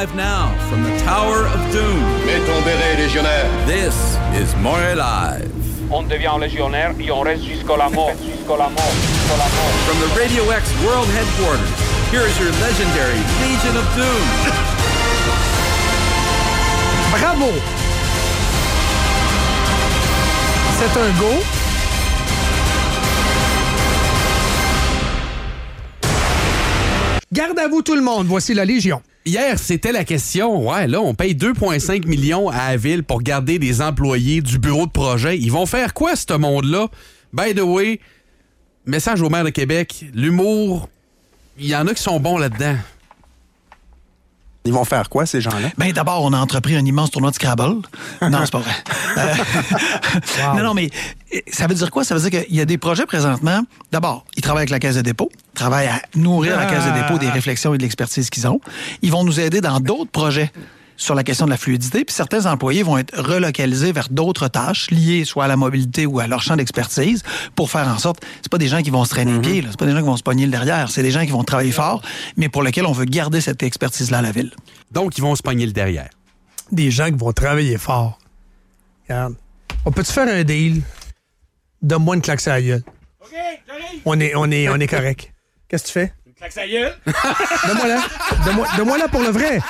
live now from the Tower of Doom. Mets ton béret, légionnaire. This is More Live. On devient légionnaire et on reste jusqu'à la mort. Jusqu'à la mort. Jusqu'à la mort. From the Radio X World Headquarters, here is your legendary Legion of Doom. Bravo! C'est un go. Garde à vous tout le monde, voici la Légion. Hier, c'était la question. Ouais, là, on paye 2,5 millions à la ville pour garder des employés du bureau de projet. Ils vont faire quoi, ce monde-là? By the way, message au maire de Québec, l'humour, il y en a qui sont bons là-dedans. Ils vont faire quoi, ces gens-là? Ben, d'abord, on a entrepris un immense tournoi de Scrabble. Non, c'est pas vrai. Euh, Non, non, mais ça veut dire quoi? Ça veut dire qu'il y a des projets présentement. D'abord, ils travaillent avec la Caisse de dépôt. Ils travaillent à nourrir la Caisse de dépôt des réflexions et de l'expertise qu'ils ont. Ils vont nous aider dans d'autres projets sur la question de la fluidité, puis certains employés vont être relocalisés vers d'autres tâches liées soit à la mobilité ou à leur champ d'expertise pour faire en sorte, c'est pas des gens qui vont se traîner pied, là. c'est pas des gens qui vont se pogner le derrière, c'est des gens qui vont travailler fort, mais pour lesquels on veut garder cette expertise-là à la ville. Donc, ils vont se pogner le derrière. Des gens qui vont travailler fort. Regarde. On peut-tu faire un deal? Donne-moi une claque à la gueule. OK, j'arrive. On est, on est, on est correct. Qu'est-ce que tu fais? Une claque sa gueule. Donne-moi là. Donne-moi, donne-moi là pour le vrai.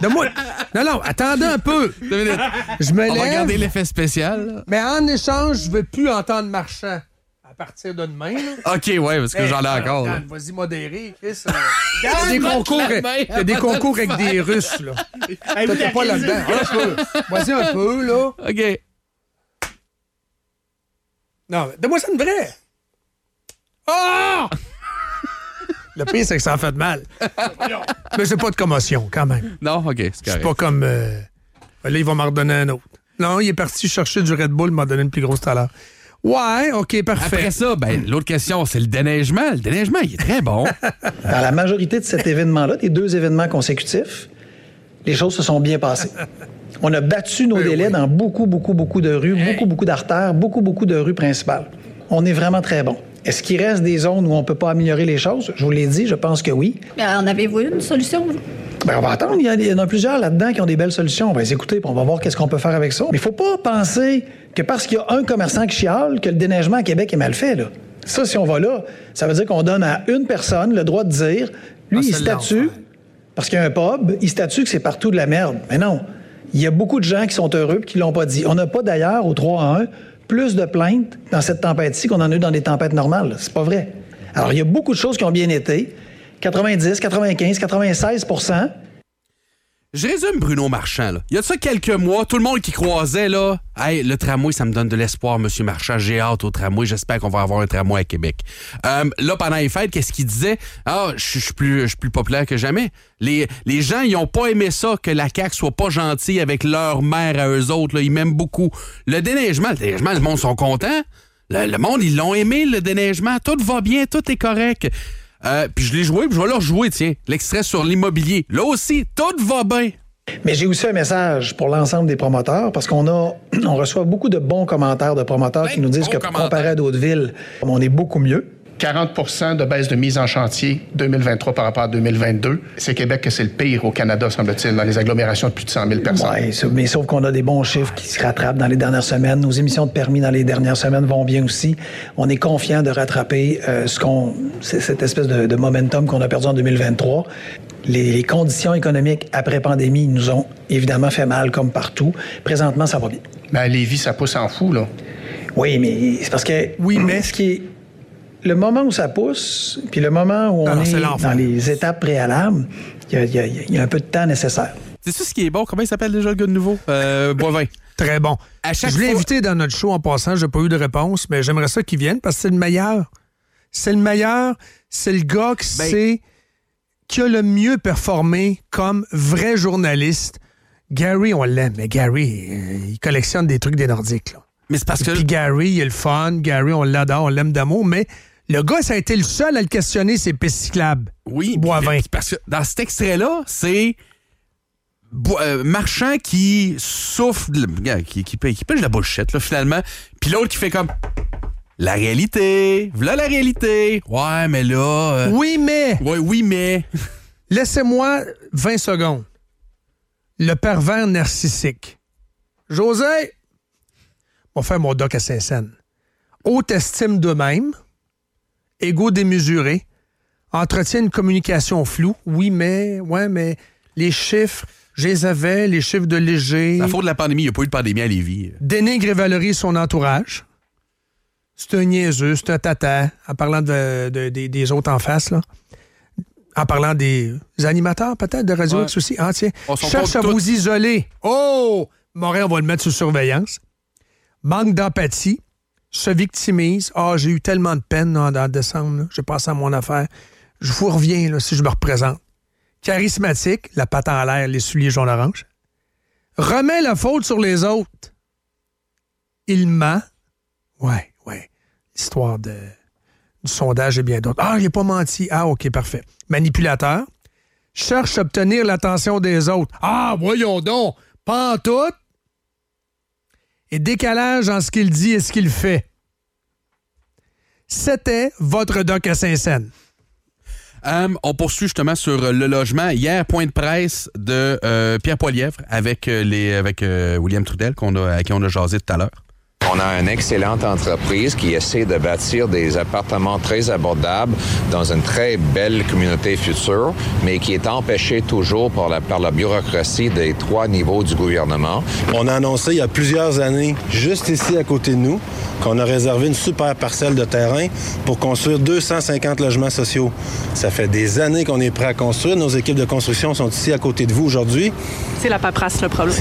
Donne-moi. Non, non, attendez un peu. Je me On va lève. regarder l'effet spécial. Mais en échange, je veux plus entendre marchand à partir de demain. là. OK, ouais, parce que Hey, j'en ai encore. là. regarde, Vas-y, modéré, Chris. euh, des concours, il y a des concours avec des Russes, là. Hey, Toi, vous t'es pas là-dedans. Un peu. Vas-y un peu, là. OK. Non, mais donne-moi ça une vraie. Ah! Le pire, c'est que ça en fait de mal. Mais c'est pas de commotion, quand même. Non, OK, c'est C'est correct. pas comme. euh, Là, il va m'en redonner un autre. Non, il est parti chercher du Red Bull, il m'a donné une plus grosse tout à l'heure. Ouais, OK, parfait. Après ça, ben, l'autre question, c'est le déneigement. Le déneigement, il est très bon. Dans la majorité de cet événement-là, des deux événements consécutifs, les choses se sont bien passées. On a battu nos délais dans beaucoup, beaucoup, beaucoup de rues, beaucoup, beaucoup d'artères, beaucoup, beaucoup de rues principales. On est vraiment très bon. Est-ce qu'il reste des zones où on ne peut pas améliorer les choses? Je vous l'ai dit, je pense que oui. Mais en avez-vous une solution? vous? Ben, on va attendre. Il y, a, il y en a plusieurs là-dedans qui ont des belles solutions. On va les écouter puis on va voir qu'est-ce qu'on peut faire avec ça. Mais il faut pas penser que parce qu'il y a un commerçant qui chiale, que le déneigement à Québec est mal fait. Là. Ça, si on va là, ça veut dire qu'on donne à une personne le droit de dire, lui, Ah, il statue, parce qu'il y a un pub, il statue que c'est partout de la merde. Mais non. Il y a beaucoup de gens qui sont heureux et qui l'ont pas dit. On n'a pas d'ailleurs, au 3 à 1, plus de plaintes dans cette tempête-ci qu'on en a eu dans des tempêtes normales. C'est pas vrai. Alors, il y a beaucoup de choses qui ont bien été. 90, 95, 96 Je résume Bruno Marchand. Il y a ça quelques mois, tout le monde qui croisait, là, hey, le tramway, ça me donne de l'espoir, Monsieur Marchand. J'ai hâte au tramway. J'espère qu'on va avoir un tramway à Québec. Euh, là, pendant les fêtes, qu'est-ce qu'il disait? Ah, je suis- je suis plus, je suis plus populaire que jamais. Les, les gens, ils ont pas aimé ça, que la CAQ soit pas gentille avec leur mère à eux autres. Là. Ils m'aiment beaucoup. Le déneigement, le déneigement, le monde sont contents. Le, le monde, ils l'ont aimé, le déneigement. Tout va bien, tout est correct. Euh, puis je l'ai joué, puis je vais leur jouer, tiens. L'extrait sur l'immobilier. Là aussi, tout va bien. Mais j'ai aussi un message pour l'ensemble des promoteurs parce qu'on a, on reçoit beaucoup de bons commentaires de promoteurs qui nous disent que comparé à d'autres villes, on est beaucoup mieux. 40 de baisse de mise en chantier 2023 par rapport à 2022. C'est Québec que c'est le pire au Canada, semble-t-il, dans les agglomérations de plus de 100 000 personnes. Ça- mais sauf qu'on a des bons chiffres qui se rattrapent dans les dernières semaines. Nos émissions de permis dans les dernières semaines vont bien aussi. On est confiant de rattraper euh, ce qu'on, cette espèce de, de momentum qu'on a perdu en 2023. Les, les conditions économiques après pandémie nous ont évidemment fait mal comme partout. Présentement, ça va bien. Mais à Lévis, ça pousse en fou, là. Oui, mais c'est parce que. Oui, mais. Ce qui est. Le moment où ça pousse, puis le moment où on Alors, c'est est dans les étapes préalables, il y a- y, y un peu de temps nécessaire. C'est ça ce qui est bon? Comment il s'appelle déjà le gars de nouveau? Euh, Boivin. Très bon. À chaque je l'ai fois- invité dans notre show en passant, j'ai pas eu de réponse, mais j'aimerais ça qu'il vienne parce que c'est le meilleur. C'est le meilleur. C'est le gars qui Ben- sait qui a le mieux performé comme vrai journaliste. Gary, on l'aime, mais Gary, euh, il collectionne des trucs des Nordiques. Là. Mais c'est parce que. Puis Gary, il est le fun. Gary, on l'adore, on l'aime d'amour, mais le gars, ça a été le seul à le questionner, c'est pistes cyclables. Oui, Boivin. parce que dans cet extrait-là, c'est euh, Marchand qui souffle, qui, qui, qui pêche de la bullshit, là, finalement. Puis l'autre qui fait comme la réalité, voilà la réalité. Ouais, mais là. euh, Oui, mais. Ouais, oui, mais. Laissez-moi 20 secondes. le pervers narcissique. José, on va faire mon doc à Saint-Saëns. Haute estime d'eux-mêmes, égo démesuré, entretient une communication floue. Oui, mais, ouais, mais les chiffres, je les avais, les chiffres de léger. À faute de la pandémie, il n'y a pas eu de pandémie à Lévis. Dénigre et valorise son entourage. C'est un niaiseux, c'est un tata, en parlant de, de- des- des autres en face, là. En parlant des animateurs, peut-être, de Radio Ouais. X aussi. Ah, tiens. On Cherche à vous isoler. Oh! Montréal, on va le mettre sous surveillance. Manque d'empathie. Se victimise. Ah, j'ai eu tellement de peine en, en décembre. J'ai passé à mon affaire. Je vous reviens si je me représente. Charismatique, la patte en l'air, les souliers jaune-orange. Remet la faute sur les autres. Il ment. Ouais, ouais. L'histoire de, du sondage et bien d'autres. Ah, il n'a pas menti. Ah, OK, parfait. Manipulateur. Cherche à obtenir l'attention des autres. Ah, voyons donc. Pas en tout. Décalage en ce qu'il dit et ce qu'il fait. C'était votre doc à Saint-Saëns. Euh, on poursuit justement sur euh, le logement. Hier, point de presse de euh, Pierre Poilièvre avec, William Trudel, qu'on à qui on a jasé tout à l'heure. On a une excellente entreprise qui essaie de bâtir des appartements très abordables dans une très belle communauté future, mais qui est empêchée toujours par la, par la bureaucratie des trois niveaux du gouvernement. On a annoncé il y a plusieurs années, juste ici à côté de nous, qu'on a réservé une super parcelle de terrain pour construire 250 logements sociaux. Ça fait des années qu'on est prêt à construire. Nos équipes de construction sont ici à côté de vous aujourd'hui. C'est la paperasse le problème.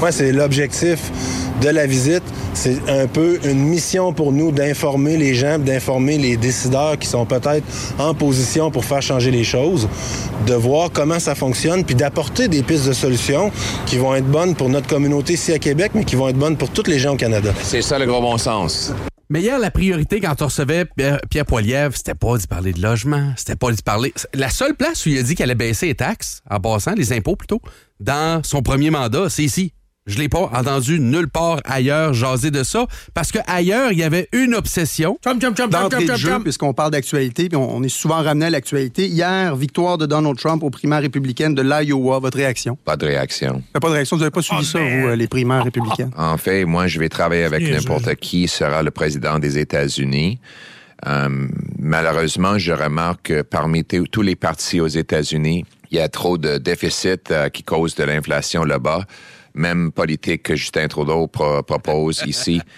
Moi, c'est l'objectif de la visite. C'est un peu une mission pour nous d'informer les gens, d'informer les décideurs qui sont peut-être en position pour faire changer les choses, de voir comment ça fonctionne, puis d'apporter des pistes de solutions qui vont être bonnes pour notre communauté ici à Québec, mais qui vont être bonnes pour tous les gens au Canada. C'est ça le gros bon sens. Mais hier, la priorité quand on recevait Pierre, Pierre Poilievre, c'était pas d'y parler de logement, c'était pas d'y parler. La seule place où il a dit qu'elle allait baisser les taxes, en passant, les impôts plutôt, dans son premier mandat, c'est ici. Je l'ai pas entendu nulle part ailleurs jaser de ça, parce que ailleurs il y avait une obsession. D'entrée de jeu, puisqu'on parle d'actualité, puis on, on est souvent ramené à l'actualité. Hier, victoire de Donald Trump aux primaires républicaines de l'Iowa. Votre réaction? Pas de réaction. Pas de réaction. Vous n'avez pas suivi ça, vous, euh, les primaires républicaines? En fait, moi, je vais travailler avec n'importe qui sera le président des États-Unis. Euh, malheureusement, je remarque que parmi tous les partis aux États-Unis, il y a trop de déficits euh, qui causent de l'inflation là-bas. Même politique que Justin Trudeau pro- propose ici.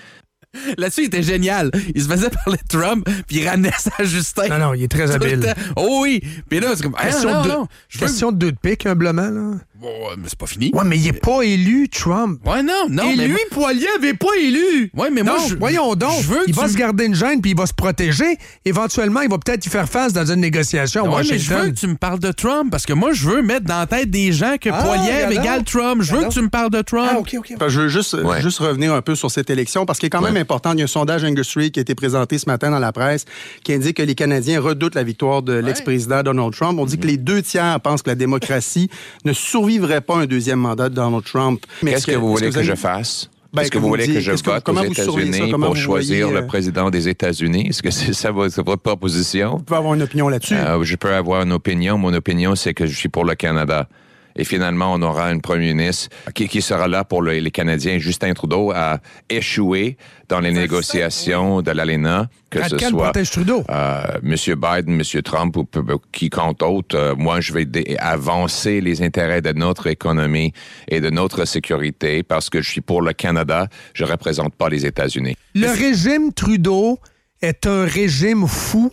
Là-dessus, il était génial. Il se faisait parler de Trump, puis il ramenait ça à Justin. Non, non, il est très habile. Oh oui. Puis là, c'est comme. Ah, Question, non, de, non, veux- question de deux de pique, humblement, là. Bon, ouais, mais c'est pas fini. Ouais, mais il est pas élu, Trump. Ouais, non, non. Et mais lui, moi- Poiliev est pas élu. Ouais, mais moi, Non, je- voyons donc. je veux il va tu- se garder une gêne puis il va se protéger. Éventuellement, il va peut-être y faire face dans une négociation Ouais, mais je veux que tu me parles de Trump parce que moi, je veux mettre dans la tête des gens que Ah, Poiliev égale. Trump. Je veux que tu me parles de Trump. Ah, OK, OK. Enfin, je veux juste, Ouais. juste revenir un peu sur cette élection parce qu'il est quand même Il y a un sondage Angus Reid qui a été présenté ce matin dans la presse qui indique que les Canadiens redoutent la victoire de l'ex-président Donald Trump. On dit que les deux tiers pensent que la démocratie ne survivrait pas à un deuxième mandat de Donald Trump. Qu'est-ce est-ce que vous voulez que, je fasse? Ben, Est-ce que que vous voulez que je que- vote comment aux? États-Unis pour choisir voyez, le euh, président des États-Unis? Est-ce que c'est ça votre, votre proposition? Vous pouvez avoir une opinion là-dessus. Euh, je peux avoir une opinion. Mon opinion, c'est que je suis pour le Canada. Et finalement, on aura un premier ministre qui, qui sera là pour le- les Canadiens. Justin Trudeau a échoué dans les négociations de l'ALENA, que ce Radcal soit protège Trudeau? euh, M. Biden, M. Trump ou quiconque d'autre. Euh, moi, je vais avancer les intérêts de notre économie et de notre sécurité parce que je suis pour le Canada. Je représente pas les États-Unis. Le régime Trudeau est un régime fou,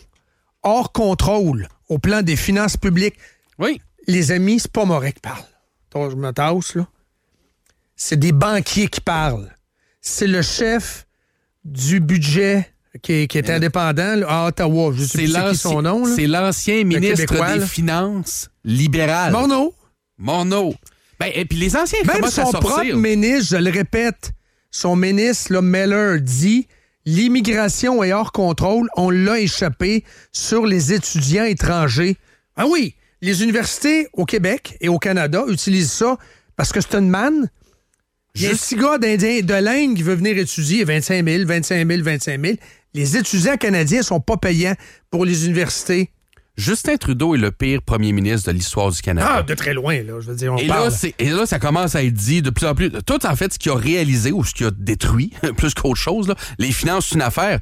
hors contrôle, au plan des finances publiques. Oui. Les amis, c'est pas Moret qui parle. Je me tasse, là. C'est des banquiers qui parlent. C'est le chef du budget qui est, qui est indépendant là, à Ottawa. Je sais plus qui son nom. c'est l'ancien ministre des là. Finances libéral. Morneau. Morneau. Ben, et puis les anciens Même à son propre ministre, je le répète, son ministre, là, Meller, dit l'immigration est hors contrôle, on l'a échappé sur les étudiants étrangers. Ah oui, les universités au Québec et au Canada utilisent ça parce que c'est une manne. Il y a un petit gars d'Indien de l'Inde qui veut venir étudier 25 000, 25 000, 25 000. Les étudiants canadiens sont pas payants pour les universités. Justin Trudeau est le pire premier ministre de l'histoire du Canada. Ah, de très loin, là. Je veux dire, on Et parle. là, c'est- et là, ça commence à être dit de plus en plus. Tout, en fait, ce qu'il a réalisé ou ce qu'il a détruit, plus qu'autre chose, là, les finances, c'est une affaire.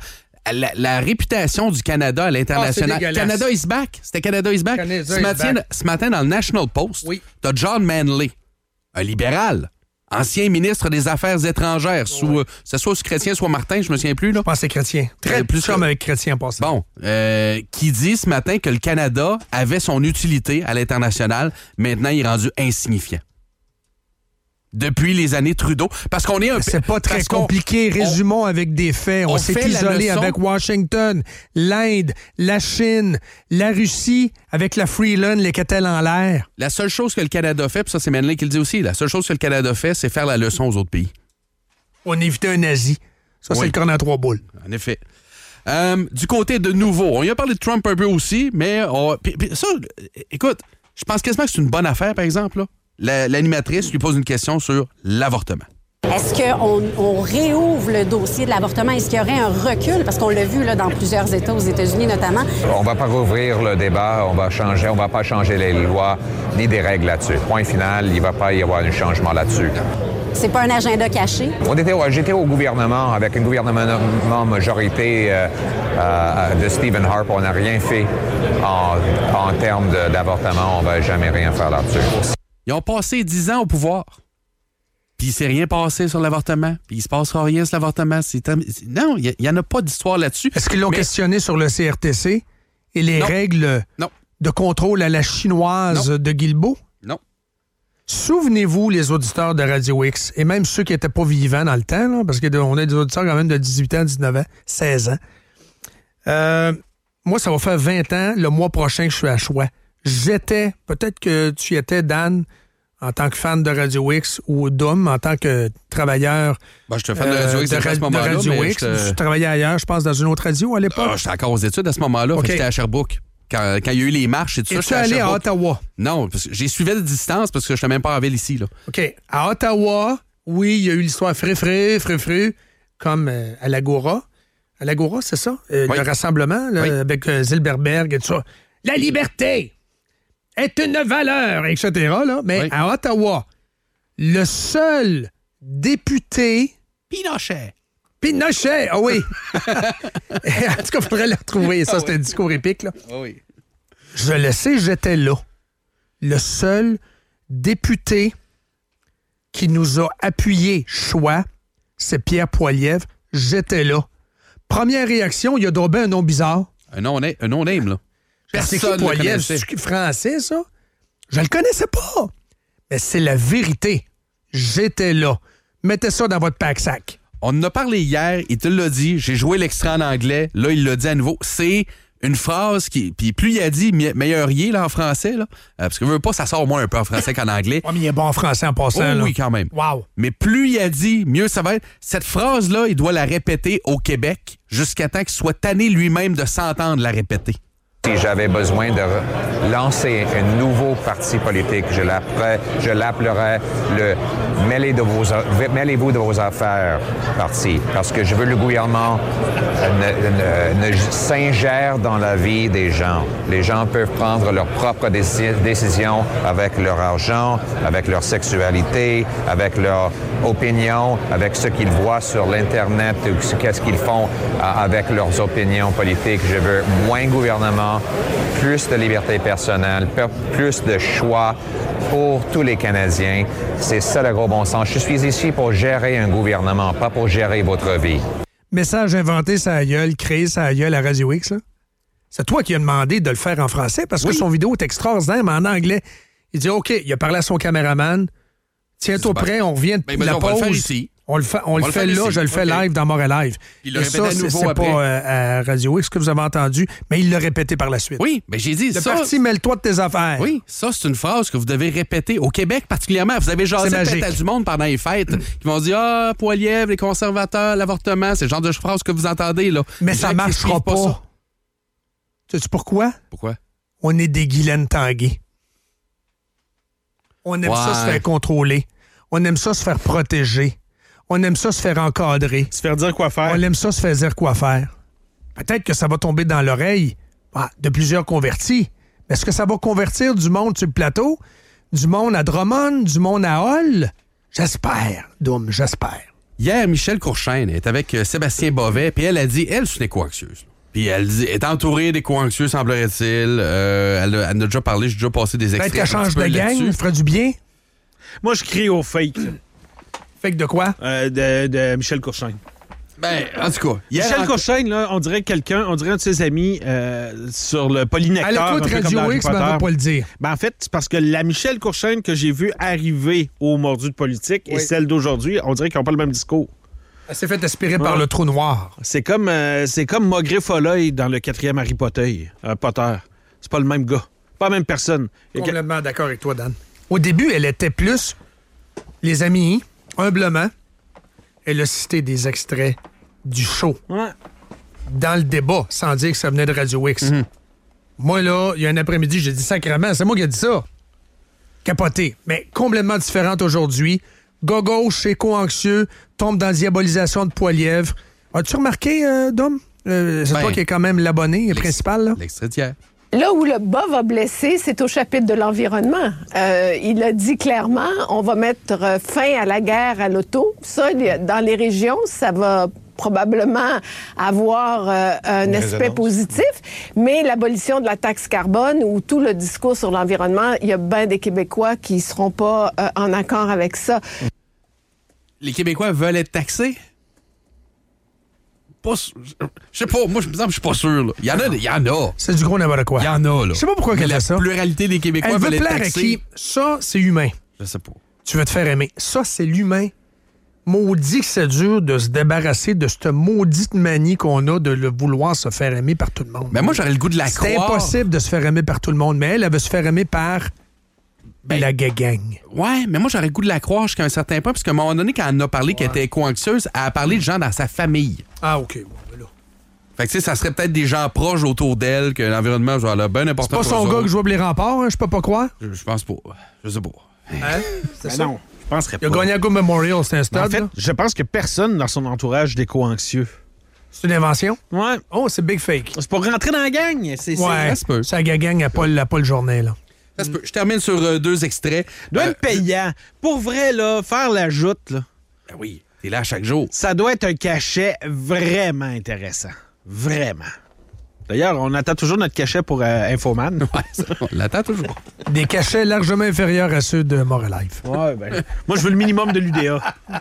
La, la réputation du Canada à l'international. Ah. Canada is back. C'était Canada is back. Canada ce, is matin, back. ce matin, dans le National Post, Oui. t'as John Manley, un libéral, ancien ministre des Affaires étrangères, sous, euh, soit sous Chrétien, soit Martin, je me souviens plus. Là. Je pense que c'est chrétien. Très Euh, plus comme avec chrétien. Bon, euh, qui dit ce matin que le Canada avait son utilité à l'international. Maintenant, il est rendu insignifiant. Depuis les années Trudeau. Parce qu'on est un C'est pas très compliqué. Résumons avec des faits. On, on s'est isolé leçon. avec Washington, l'Inde, la Chine, la Russie, avec la Freeland, les catelles en l'air. La seule chose que le Canada fait, puis ça c'est Manley qui le dit aussi, la seule chose que le Canada fait, c'est faire la leçon aux autres pays. On évitait un nazi. Ça, c'est le corner à trois boules. En effet. Euh, du côté de nouveau, on y a parlé de Trump un peu aussi, mais on- puis- puis ça, écoute, je pense quasiment que c'est une bonne affaire, par exemple. là. La- L'animatrice lui pose une question sur l'avortement. Est-ce qu'on on réouvre le dossier de l'avortement? Est-ce qu'il y aurait un recul? Parce qu'on l'a vu là, dans plusieurs États, aux États-Unis notamment. On va pas rouvrir le débat, on va changer, on va pas changer les lois ni des règles là-dessus. Point final, il va pas y avoir un changement là-dessus. C'est pas un agenda caché? On était, au- j'étais au gouvernement avec une gouvernement majorité euh, euh, de Stephen Harper. On n'a rien fait en, en termes d'avortement. On va jamais rien faire là-dessus. Ils ont passé 10 ans au pouvoir. Puis il s'est rien passé sur l'avortement. Puis il se passera rien sur l'avortement. Non, il n'y en a pas d'histoire là-dessus. Est-ce qu'ils l'ont Mais- questionné sur le CRTC et les Non. règles Non. de contrôle à la chinoise de Guilbeault? Non. Souvenez-vous, les auditeurs de Radio X, et même ceux qui n'étaient pas vivants dans le temps, là, parce qu'on a des auditeurs quand même de 18 ans, 19 ans, 16 ans. Euh, moi, ça va faire 20 ans le mois prochain que je suis à Choix. J'étais, peut-être que tu étais, Dan, en tant que fan de Radio X ou Dom, en tant que travailleur Ben, j'étais fan de Radio X de, à ce de moment-là, Radio X. travaillais ailleurs, je pense, dans une autre radio à l'époque. Ah, j'étais encore aux études à ce moment-là. OK. Fait que J'étais à Sherbrooke. Quand, quand il y a eu les marches et tout ça, Es-tu à allé à. Ottawa? Non, parce que j'ai suivi de distance parce que je n'étais même pas en ville ici. Là. OK. À Ottawa, oui, il y a eu l'histoire frais-frais, frais-frais, comme euh, à l'Agora. À l'Agora, c'est ça? Euh, Oui. Le rassemblement là, Oui. avec euh, Zilberberg et tout ça. La liberté est une valeur, etc. Là. Mais Oui. à Ottawa, le seul député... Pinochet. Pinochet, ah oui! en tout cas, il faudrait le retrouver. Ça, c'était un discours épique. Là. oui. Je le sais, j'étais là. Le seul député qui nous a appuyé choix, c'est Pierre Poilievre. J'étais là. Première réaction, il a dobé un nom bizarre. Un non-name, un non-name, là. Qui Personne le Poilievre? connaissait. C'est français, ça? Je le connaissais pas. Mais c'est la vérité. J'étais là. Mettez ça dans votre pack-sac. On en a parlé hier, il te l'a dit, j'ai joué l'extrait en anglais, là, il l'a dit à nouveau. C'est une phrase qui. Puis plus il a dit me- meilleur y est, là, en français, là, euh, parce que veut pas, ça sort moins un peu en français qu'en anglais. Oh, mais il est bon en français en passant. Oh là. oui, quand même. Wow. Mais plus il a dit, mieux ça va être. Cette phrase-là, il doit la répéter au Québec jusqu'à temps qu'il soit tanné lui-même de s'entendre la répéter. Si j'avais besoin de lancer un nouveau parti politique, je l'appellerais, le mêlez de vos mêlez-vous de vos affaires parti, parce que je veux le gouvernement ne, ne- s'ingère dans la vie des gens. Les gens peuvent prendre leurs propres déci- décisions avec leur argent, avec leur sexualité, avec leur opinion, avec ce qu'ils voient sur l'internet, qu'est-ce qu'ils font avec leurs opinions politiques. Je veux moins de gouvernement, plus de liberté personnelle, pe- plus de choix pour tous les Canadiens. C'est ça le gros bon sens. Je suis ici pour gérer un gouvernement, pas pour gérer votre vie. Message inventé sa gueule, créé sa gueule à Radio X. là. C'est toi qui as demandé de le faire en français parce que son vidéo est extraordinaire, mais en anglais. Il dit OK, il a parlé à son caméraman. Tiens-toi prêt, on revient de Ben, ben, la on va le pause. faire ici. On le fait, on le fait là, je le fais live dans Montréal Live. Il le Et ça, à c'est pas euh, à Radio X que vous avez entendu, mais il l'a répété par la suite. Oui, mais j'ai dit Le ça. parti, mêle-toi de tes affaires. Oui, ça, c'est une phrase que vous devez répéter. Au Québec, particulièrement, vous avez jasé magique. à du monde pendant les fêtes qui vont dire Ah, Poilièvre, les conservateurs, l'avortement. C'est le genre de phrase que vous entendez, là. Mais Les ça marchera pas. ça. Sais-tu pourquoi? Pourquoi? On est des Guylaine Tanguay. On aime ça se faire contrôler. On aime ça se faire protéger. On aime ça se faire encadrer. Se faire dire quoi faire. On aime ça se faire dire quoi faire. Peut-être que ça va tomber dans l'oreille, Ah, de plusieurs convertis. Mais Est-ce que ça va convertir du monde sur le plateau? Du monde à Drummond? Du monde à Hall? J'espère, Doom, j'espère. Hier, Michel Courchaine est avec euh, Sébastien Bovet, puis elle a dit, elle, c'est une éco-anxieuse. Puis elle dit, est entourée d'éco-anxieux, semblerait-il. Euh, elle, a- elle en a déjà parlé, j'ai déjà passé des Peut-être extraits. qu'elle un change de gang, ferait du bien. Moi, je crie au fake. Fake de quoi? Euh, de, de Michel Courchaine. Ben, en tout cas, hier, Michel en- Courchaine, là, on dirait quelqu'un, on dirait un de ses amis euh, sur le polynectar. Elle un écoute peu comme Radio X, mais elle Potter. va pas le dire. Ben, en fait, c'est parce que la Michel Courchaine que j'ai vue arriver au mordu de politique et celle d'aujourd'hui, on dirait qu'ils n'ont pas le même discours. Elle s'est fait aspirer par le trou noir. C'est comme, euh, c'est comme Maugré Folleuil dans le quatrième Harry Potter. euh, Potter. C'est pas le même gars. Pas la même personne. Que- Complètement d'accord avec toi, Dan. Au début, elle était plus les amis, humblement. Elle a cité des extraits du show Ouais. dans le débat, sans dire que ça venait de Radio X. Moi, là, il y a un après-midi, j'ai dit sacrément, c'est moi qui ai dit ça. Capoté. Mais complètement différente aujourd'hui. Gars gauche, éco-anxieux, tombe dans la diabolisation de Poilièvre. As-tu remarqué, euh, Dom? Euh, c'est Ben, toi qui es quand même l'abonné principal, là? L'extrait d'hier. Là où le bas va blesser, c'est au chapitre de l'environnement. Euh, il a dit clairement, on va mettre fin à la guerre à l'auto. Ça, dans les régions, ça va probablement avoir euh, un Une aspect résonance. positif, mais l'abolition de la taxe carbone ou tout le discours sur l'environnement, il y a bien des Québécois qui seront pas euh, en accord avec ça. Les Québécois veulent être taxés? Pas. Je sais pas, moi, je me sens que je suis pas sûr. là. Il y en a, il y en a. C'est du gros n'importe quoi. Il y en a, là. Je sais pas pourquoi qu'elle la fait ça. pluralité des Québécois Elle veut plaire à qui? Ça, c'est humain. Je sais pas. Tu veux te faire aimer. Ça, c'est l'humain. Maudit que c'est dur de se débarrasser de cette maudite manie qu'on a de le vouloir se faire aimer par tout le monde. Mais moi, j'aurais le goût de la C'est croire. impossible de se faire aimer par tout le monde, mais elle, elle veut se faire aimer par la gang. Ouais, mais moi, j'aurais le goût de la croire jusqu'à un certain point, parce qu'à un moment donné, quand elle en a parlé qu'elle était éco-anxieuse, elle a parlé de gens dans sa famille. Ah, OK. ben là. Fait que, tu sais, ça serait peut-être des gens proches autour d'elle, que l'environnement, genre, là, C'est important pas pour son gars autres. que joue les remparts, hein, je peux pas croire? Je, je pense pas. Je sais pas. Hein? C'est Ben ça? non, je penserais Il a pas. gagné à Go Memorial, c'est un stade. en fait, là. je pense que personne dans son entourage d'éco-anxieux. C'est une invention? Ouais. Oh, c'est Big Fake. C'est pour rentrer dans la gang. C'est, c'est- Ouais, ça peut. ça gang à Paul, à Paul Journée, là. Ça se peut. Je termine sur euh, deux extraits. doit Euh, être payant. Pour vrai, là, faire la joute, là, ben oui, t'es là chaque jour. ça doit être un cachet vraiment intéressant. Vraiment. D'ailleurs, on attend toujours notre cachet pour euh, Infoman. Ouais, ça, on l'attend toujours. Des cachets largement inférieurs à ceux de Moralife. Ouais, ben, moi, je veux le minimum de l'UDA.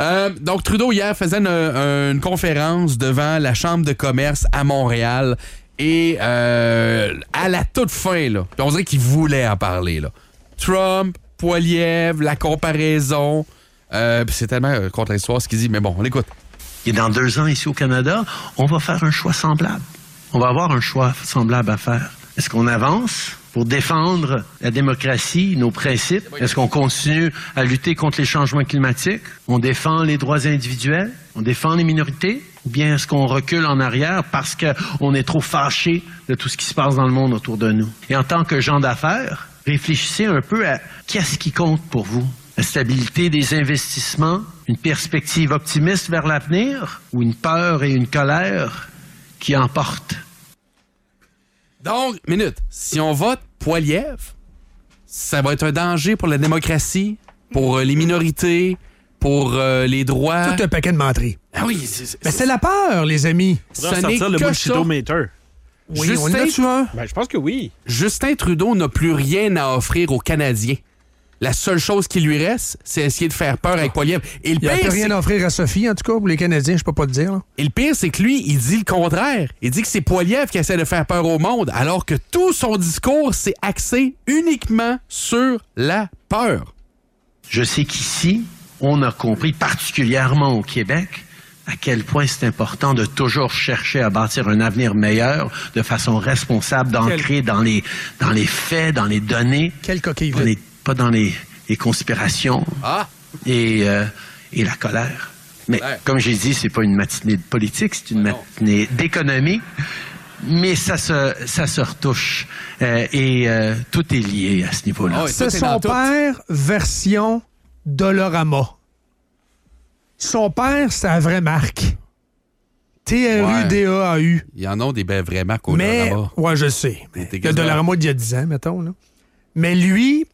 Euh, donc, Trudeau, hier, faisait une, une conférence devant la Chambre de commerce à Montréal. Et euh, à la toute fin, on dirait qu'il voulait en parler. Trump, Poiliev, la comparaison. Euh, c'est tellement euh, contre l'histoire ce qu'il dit, mais bon, on écoute. Et dans deux ans, ici au Canada, on va faire un choix semblable. On va avoir un choix semblable à faire. Est-ce qu'on avance pour défendre la démocratie, nos principes? Est-ce qu'on continue à lutter contre les changements climatiques? On défend les droits individuels? On défend les minorités? Ou bien est-ce qu'on recule en arrière parce qu'on est trop fâché de tout ce qui se passe dans le monde autour de nous? Et en tant que gens d'affaires, réfléchissez un peu à qu'est-ce qui compte pour vous? La stabilité des investissements, une perspective optimiste vers l'avenir ou une peur et une colère qui emportent? Donc, minute, si on vote Poiliev, ça va être un danger pour la démocratie, pour euh, les minorités, pour euh, les droits. Tout un paquet de menteries. Ah oui, c'est- Mais c'est la peur, les amis. Ce n'est le que ça. bullshitometer. Oui, on a-tu un? Ben, je pense que oui. Justin Trudeau n'a plus rien à offrir aux Canadiens. La seule chose qui lui reste, c'est essayer de faire peur avec Poiliev. Et le Il a pire, plus rien c'est- à offrir à Sophie, en tout cas, pour les Canadiens, je peux pas te dire. là. et le pire, c'est que lui, il dit le contraire. Il dit que c'est Poiliev qui essaie de faire peur au monde, alors que tout son discours, c'est axé uniquement sur la peur. Je sais qu'ici, on a compris, particulièrement au Québec, à quel point c'est important de toujours chercher à bâtir un avenir meilleur de façon responsable, d'ancrer dans les, dans les faits, dans les données. Quelle coquille vide. pas dans les, les conspirations Ah! et, euh, et la colère. Mais Ouais. comme j'ai dit, c'est pas une matinée de politique, c'est une matinée d'économie. Mais ça se, ça se retouche. Euh, et euh, tout est lié à ce niveau-là. Est dans son tout. père version Dolorama. Son père, c'est la vraie marque. T-R-U-D-A-A-U. Il y en a des ben vraiment qu'au Mais, Dollarama. ouais, je sais. Le Dollarama d'il y a 10 ans, mettons. Là. Mais lui,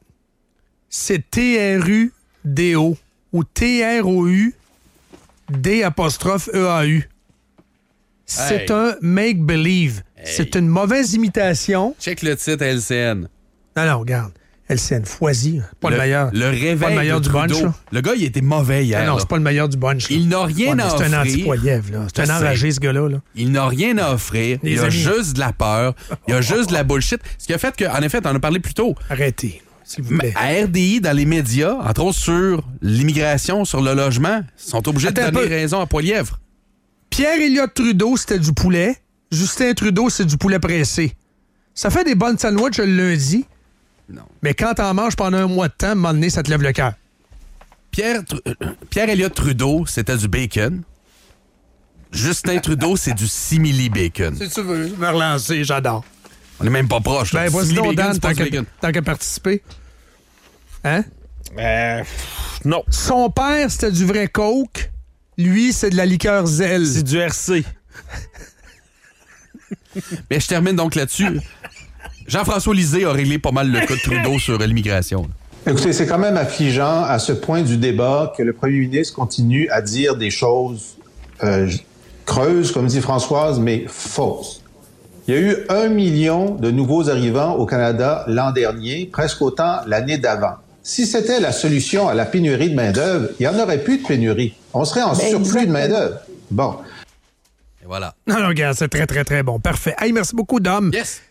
c'est T-R-U-D-O ou T-R-O-U D apostrophe E-A-U. C'est Hey. un make-believe. C'est une mauvaise imitation. Check le titre LCN. Non, non, regarde. LCN Foisy, pas le, meilleur. Le réveil Pas le meilleur du bunch, là. Le gars, il était mauvais hier. Ah non, c'est pas le meilleur du bunch. là. Il n'a rien Ouais, à C'est un offrir. anti-Poiliev, là. C'est un enragé, ce gars-là. là. Il n'a rien à offrir. Les il a juste de la peur. Il a juste de la bullshit. Ce qui a fait qu'en effet, on en a parlé plus tôt. Arrêtez, s'il vous plaît. à RDI, dans les médias, entre autres sur l'immigration, sur le logement, ils sont obligés Attends de donner raison à Poilièvre. Pierre Elliott Trudeau, c'était du poulet. Justin Trudeau, c'est du poulet pressé. Ça fait des bonnes sandwichs le lundi. Non. Mais quand t'en manges pendant un mois de temps, à un moment donné, ça te lève le cœur. Pierre, Tru- euh, Pierre Elliott Trudeau, c'était du bacon. Justin Trudeau, c'est du simili bacon. Si tu veux me relancer, j'adore. On n'est même pas proche. Ben, Simili donc, Dan, qu'à tant qu'à participer. Hein? Euh, non. Son père, c'était du vrai coke. Lui, c'est de la liqueur zèle. C'est du RC. Mais je termine donc là-dessus. Jean-François Lisée a réglé pas mal le cas de Trudeau sur l'immigration. Écoutez, c'est quand même affligeant à ce point du débat que le premier ministre continue à dire des choses euh, creuses, comme dit Françoise, mais fausses. Il y a eu un million de nouveaux arrivants au Canada l'an dernier, presque autant l'année d'avant. Si c'était la solution à la pénurie de main-d'œuvre, il n'y en aurait plus de pénurie. On serait en Ben, surplus de main-d'œuvre. Bon. Et voilà. Non, non, regarde, c'est très, très, très bon. Parfait. Hey, merci beaucoup, Dom. Yes.